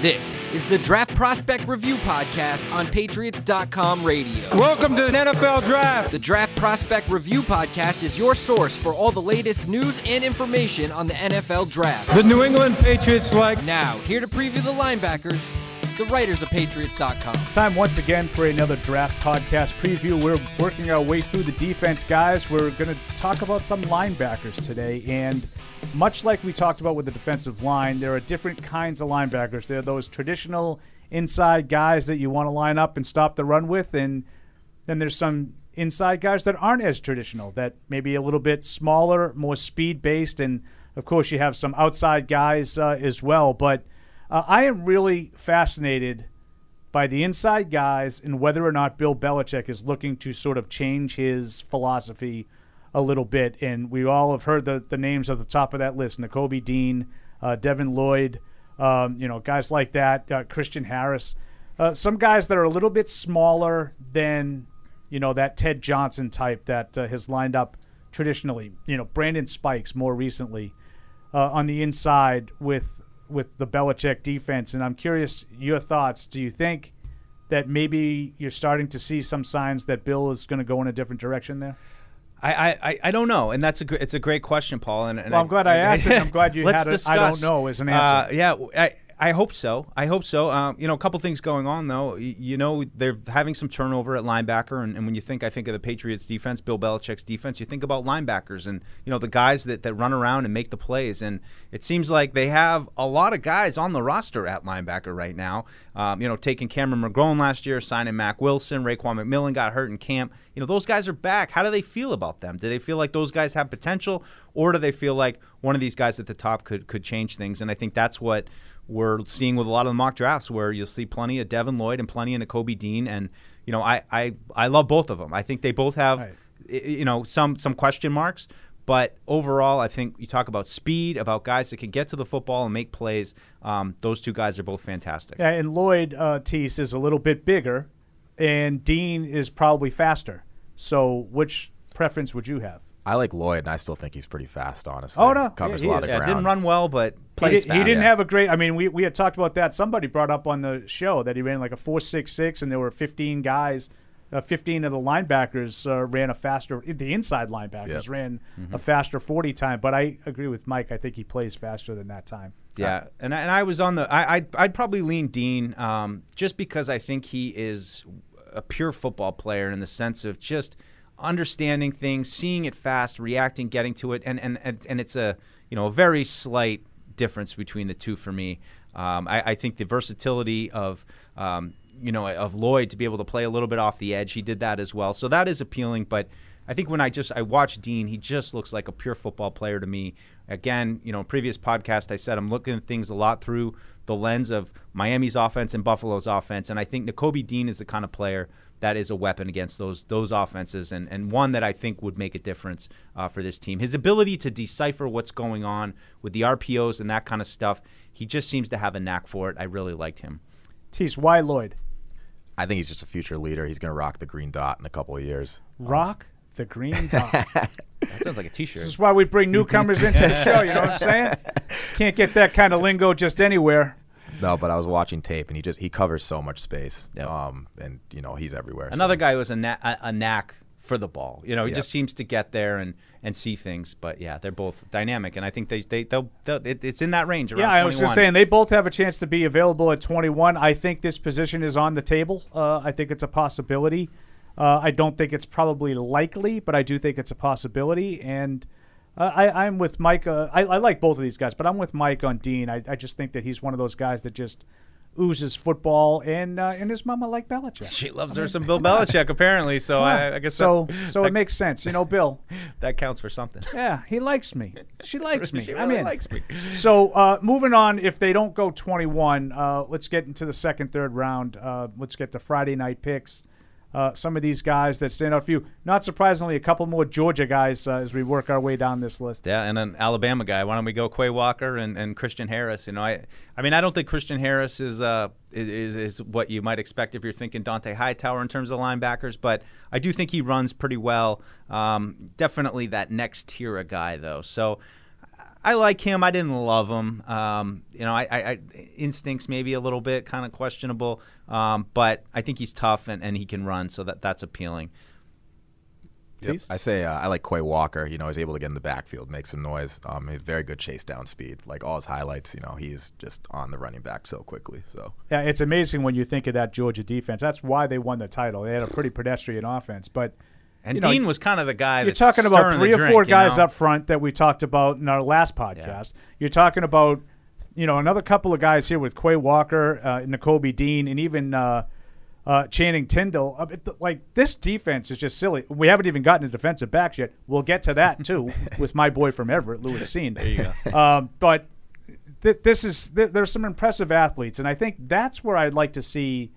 This is the Draft Prospect Review Podcast on Patriots.com radio. Welcome to the NFL Draft. The Draft Prospect Review Podcast is your source for all the latest news and information on the NFL Draft. The New England Patriots like. Now, here to preview the linebackers, the writers of Patriots.com. Time once again for another draft podcast preview. We're working our way through the defense, guys. We're going to talk about some linebackers today. And much like we talked about with the defensive line, there are different kinds of linebackers. There are those traditional inside guys that you want to line up and stop the run with. And then there's some inside guys that aren't as traditional, that maybe a little bit smaller, more speed based. And of course, you have some outside guys uh, as well. But uh, I am really fascinated by the inside guys and whether or not Bill Belichick is looking to sort of change his philosophy a little bit. And we all have heard the, the names at the top of that list Nakobe Dean, uh, Devin Lloyd, um, you know, guys like that, uh, Christian Harris. Uh, some guys that are a little bit smaller than, you know, that Ted Johnson type that uh, has lined up traditionally. You know, Brandon Spikes more recently uh, on the inside with with the Belichick defense. And I'm curious your thoughts. Do you think that maybe you're starting to see some signs that Bill is going to go in a different direction there? I, I, I don't know, and that's a it's a great question, Paul. And, and well, I'm glad I, I asked it. I'm glad you had it. I don't know as an answer. Uh, yeah, I, I hope so. I hope so. Um, you know, a couple things going on though. You, know, they're having some turnover at linebacker, and, and, when you think, I think of the Patriots' defense, Bill Belichick's defense, you think about linebackers and you know the guys that, that run around and make the plays. And it seems like they have a lot of guys on the roster at linebacker right now. Um, you know, taking Cameron McGrone last year, signing Mack Wilson, Raekwon McMillan got hurt in camp. You know, those guys are back. How do they feel about them? Do they feel like those guys have potential, or do they feel like one of these guys at the top could could change things? And I think that's what we're seeing with a lot of the mock drafts where you'll see plenty of Devin Lloyd and plenty of Kobe Dean. And, you know, I, I, I love both of them. I think they both have, right. you know, some, some question marks. But overall, I think you talk about speed, about guys that can get to the football and make plays. Um, those two guys are both fantastic. Yeah, and Lloyd uh, Tease is a little bit bigger, and Dean is probably faster. So, which preference would you have? I like Lloyd, and I still think he's pretty fast. Honestly, oh no, covers yeah, a lot is. of yeah, ground. didn't run well, but plays he, fast. he didn't have a great. I mean, we, we had talked about that. Somebody brought up on the show that he ran like a four six six, and there were fifteen guys. Uh, 15 of the linebackers uh, ran a faster. The inside linebackers Yep. ran Mm-hmm. a faster 40 time, but I agree with Mike. I think he plays faster than that time. Yeah, and I, and I was on the. I I'd, I'd probably lean Dean, um, just because I think he is a pure football player in the sense of just understanding things, seeing it fast, reacting, getting to it, and and and, and it's a you know a very slight difference between the two for me. Um, I, I think the versatility of um, you know of Lloyd to be able to play a little bit off the edge, he did that as well, so that is appealing, but. I think when I just I watch Dean, he just looks like a pure football player to me. Again, you know, previous podcast I said I'm looking at things a lot through the lens of Miami's offense and Buffalo's offense, and I think Nakobe Dean is the kind of player that is a weapon against those those offenses, and and one that I think would make a difference uh, for this team. His ability to decipher what's going on with the RPOs and that kind of stuff, he just seems to have a knack for it. I really liked him. Tease, why Lloyd? I think he's just a future leader. He's going to rock the green dot in a couple of years. Rock the green dot. That sounds like a T-shirt. This is why we bring newcomers into the show. You know what I'm saying? Can't get that kind of lingo just anywhere. No, but I was watching tape, and he just he covers so much space. Yep. Um, and you know he's everywhere. so- Another guy who has a, na- a, a knack for the ball. You know, he Yep. just seems to get there and, and see things. But yeah, they're both dynamic, and I think they they they'll, they'll it, it's in that range around. Yeah, I was 21. just saying they both have a chance to be available at 21. I think this position is on the table. Uh, I think it's a possibility. Uh, I don't think it's probably likely, but I do think it's a possibility. And uh, I, I'm with Mike. Uh, I, I like both of these guys, but I'm with Mike on Dean. I, I just think that he's one of those guys that just oozes football, and uh, and his mama like Belichick. She loves her some Bill Belichick, apparently. So I, I guess so. that, so that, it makes sense, you know, Bill. that counts for something. Yeah, he likes me. She likes me. She really in. likes me. So uh, moving on, if they don't go 21, uh, let's get into the second, third round. Uh, let's get to Friday night picks. Uh, some of these guys that stand out for you. Not surprisingly, a couple more Georgia guys uh, as we work our way down this list. Yeah, and an Alabama guy. Why don't we go Quay Walker and, and Christian Harris? You know, I I mean, I don't think Christian Harris is uh is is what you might expect if you're thinking Dont'a Hightower in terms of linebackers, but I do think he runs pretty well. Um, definitely that next tier of guy though. So I like him. I didn't love him. Um, you know, I, I, I instincts maybe a little bit kind of questionable, um, but I think he's tough and, and he can run, so that that's appealing. Yep. I say uh, I like Quay Walker. You know, he's able to get in the backfield, make some noise. Um, he has very good chase down speed. Like all his highlights, you know, he's just on the running back so quickly. So Yeah, it's amazing when you think of that Georgia defense. That's why they won the title. They had a pretty pedestrian offense, but And you know, Dean was kind of the guy. You're talking about three or drink, four you guys know? up front that we talked about in our last podcast. You're talking about, you know, another couple of guys here with Quay Walker, uh, Nakobe Dean, and even uh, uh, Channing Tindall. Uh, Like this defense is just silly. We haven't even gotten to defensive backs yet. We'll get to that too with my boy from Everett, Lewis Cine. There you go. Um, but th- this is th- there's some impressive athletes, and I think that's where I'd like to see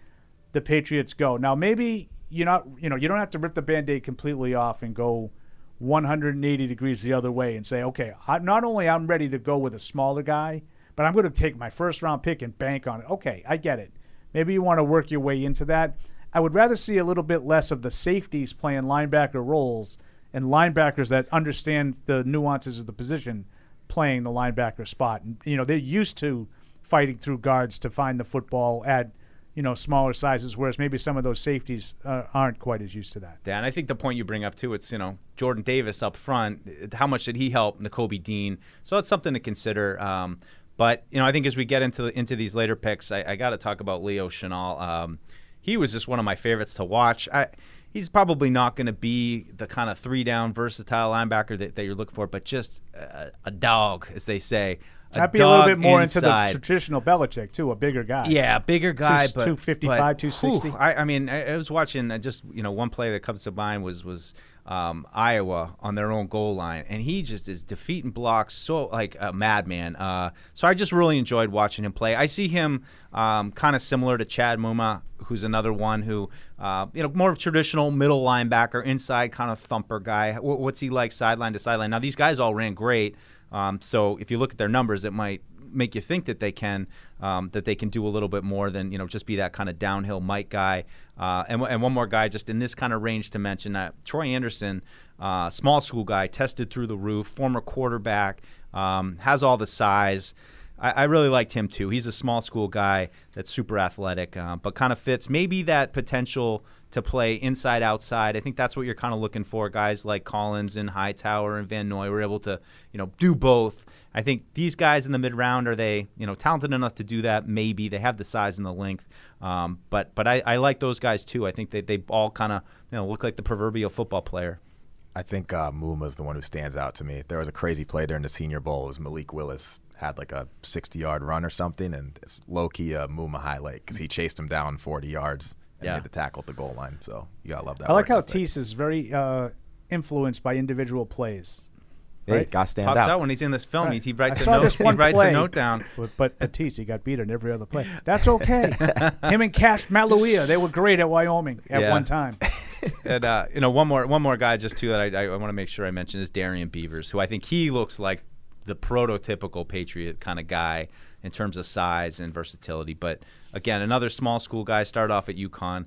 the Patriots go. Now, maybe you're not, you know, you don't have to rip the band-aid completely off and go 180 degrees the other way and say, okay, I, not only I'm ready to go with a smaller guy, but I'm going to take my first round pick and bank on it. Okay, I get it. Maybe you want to work your way into that. I would rather see a little bit less of the safeties playing linebacker roles and linebackers that understand the nuances of the position playing the linebacker spot. And you know, they're used to fighting through guards to find the football at you know smaller sizes, whereas maybe some of those safeties uh, aren't quite as used to that. Yeah, and I think the point you bring up too, it's you know Jordan Davis up front. How much did he help Nakobe Dean? So it's something to consider. Um, but you know, I think as we get into the, into these later picks, I, I got to talk about Leo Chenal. Um, he was just one of my favorites to watch. I, he's probably not going to be the kind of three down versatile linebacker that, that you're looking for, but just a, a dog, as they say. I'd be a little bit more into the traditional Belichick too, a bigger guy. Yeah, bigger guy, Two- but 255, but, 260. whew, I, I mean, I, I was watching uh, just you know one play that comes to mind was was um, Iowa on their own goal line, and he just is defeating blocks so like a madman. Uh, so I just really enjoyed watching him play. I see him um, kind of similar to Chad Muma, who's another one who uh, you know more traditional middle linebacker, inside kind of thumper guy. Wh- What's he like sideline to sideline? Now these guys all ran great. Um, so if you look at their numbers, it might make you think that they can um, that they can do a little bit more than you know just be that kind of downhill Mike guy. Uh, and, and one more guy just in this kind of range to mention uh, Troy Andersen, uh, small school guy, tested through the roof, former quarterback, um, has all the size. I, I really liked him too. He's a small school guy that's super athletic, uh, but kind of fits maybe that potential to play inside outside. I think that's what you're kind of looking for. Guys like Collins and Hightower and Van Noy were able to you know do both. I think these guys in the mid round are they you know talented enough to do that? Maybe they have the size and the length, um, but but I, I like those guys too. I think they they all kind of you know look like the proverbial football player. I think uh, is the one who stands out to me. There was a crazy play during the Senior Bowl. It was Malik Willis had like a 60-yard run or something, and it's low-key a Muma highlight because he chased him down 40 yards and Yeah. made the tackle at the goal line. So you gotta love that. I like how ethic. Tease is very uh, influenced by individual plays. Hey, right? gotta stand Pops out. out when he's in this film. Right. He, he writes I a note. He writes play, a note down. But, but Batiste, he got beat in every other play. That's okay. Him and Cassh Maluia, they were great at Wyoming at Yeah. one time. and uh, you know, one more one more guy just too that I, I want to make sure I mention is Darrian Beavers, who I think he looks like the prototypical Patriot kind of guy in terms of size and versatility. But again, another small school guy started off at UConn,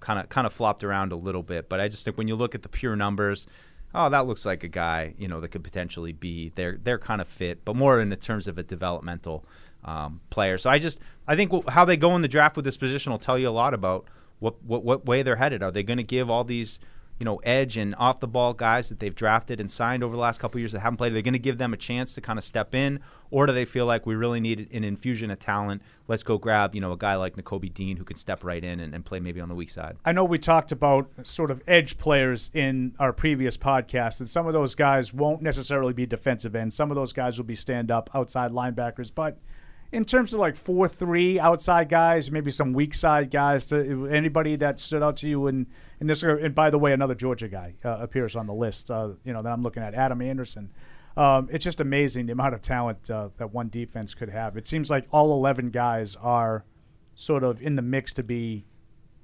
kind of kind of flopped around a little bit. But I just think when you look at the pure numbers. Oh, that looks like a guy, you know, that could potentially be they're they're kind of fit, but more in the terms of a developmental um, player. So I just I think wh- how they go in the draft with this position will tell you a lot about what what, what way they're headed. Are they going to give all these you know edge and off the ball guys that they've drafted and signed over the last couple years that haven't played? Are they going to give them a chance to kind of step in, or do they feel like we really need an infusion of talent? Let's go grab you know a guy like Nakobe Dean who can step right in and, and play maybe on the weak side. I know we talked about sort of edge players in our previous podcast, and some of those guys won't necessarily be defensive ends. Some of those guys will be stand up outside linebackers. But in terms of like 4 3 outside guys, maybe some weak side guys, to, anybody that stood out to you in, in this, and by the way, another Georgia guy uh, appears on the list, uh, you know, that I'm looking at, Adam Anderson. Um, it's just amazing the amount of talent uh, that one defense could have. It seems like all 11 guys are sort of in the mix to be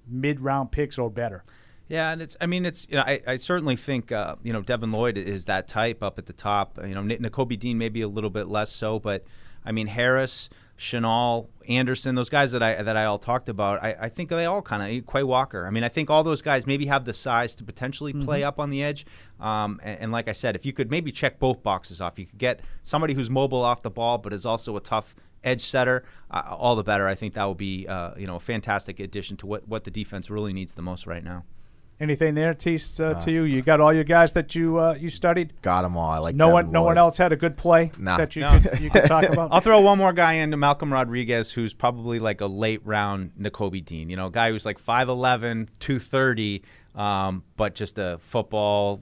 mid round picks or better. Yeah, and it's. I mean, it's. You know, I, I certainly think uh, you know Devin Lloyd is that type up at the top. You know, N- Nakobe Dean maybe a little bit less so, but I mean Harris, Chenal, Anderson, those guys that I that I all talked about, I, I think they all kind of Quay Walker. I mean, I think all those guys maybe have the size to potentially play up on the edge. Um, and, and like I said, if you could maybe check both boxes off, you could get somebody who's mobile off the ball, but is also a tough edge setter. Uh, all the better. I think that would be uh, you know a fantastic addition to what what the defense really needs the most right now. Anything there, Tease, uh, to you? You got all your guys that you uh, you studied. Got them all. I like No Devin one, no one else had a good play Nah. that you No. could you could talk about. I'll throw one more guy in, Malcolm Rodriguez, who's probably like a late round Nakobe Dean. You know, a guy who's like 5'11", 230, um, but just a football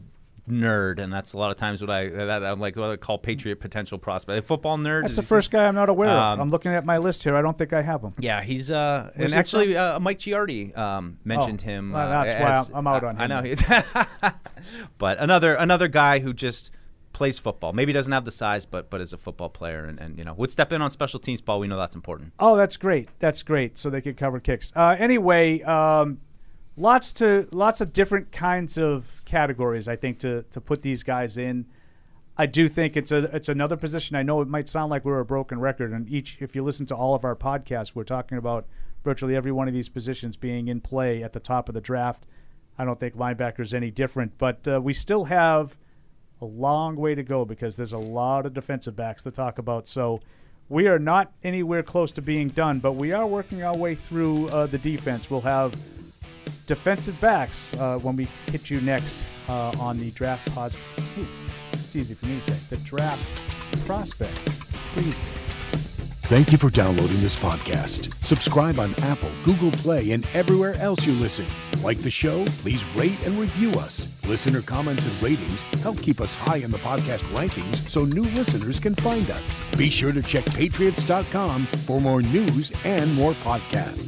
nerd, and that's a lot of times what I that, I'm like what I call Patriot potential prospect. A football nerd. That's the first guy I'm not aware of. Um, I'm looking at my list here. I don't think I have him. Yeah, he's uh, Where's and actually uh, Mike Giardi um, mentioned Oh, him. well, uh, that's why as- I'm- out on him. I know he's, but another another guy who just plays football. Maybe doesn't have the size, but but is a football player, and, and you know would step in on special teams. Paul, we know that's important. Oh, that's great. That's great. So they could cover kicks. Uh, anyway, um, lots to lots of different kinds of categories. I think to to put these guys in. I do think it's a it's another position. I know it might sound like we're a broken record, and each if you listen to all of our podcasts, we're talking about virtually every one of these positions being in play at the top of the draft. I don't think linebacker's any different, but uh, we still have a long way to go because there's a lot of defensive backs to talk about. So we are not anywhere close to being done, but we are working our way through uh, the defense. We'll have defensive backs uh, when we hit you next uh, on the draft pause. Ooh, it's easy for me to say. The draft prospect. Thank you for downloading this podcast. Subscribe on Apple, Google Play, and everywhere else you listen. Like the show? Please rate and review us. Listener comments and ratings help keep us high in the podcast rankings so new listeners can find us. Be sure to check patriots.com for more news and more podcasts.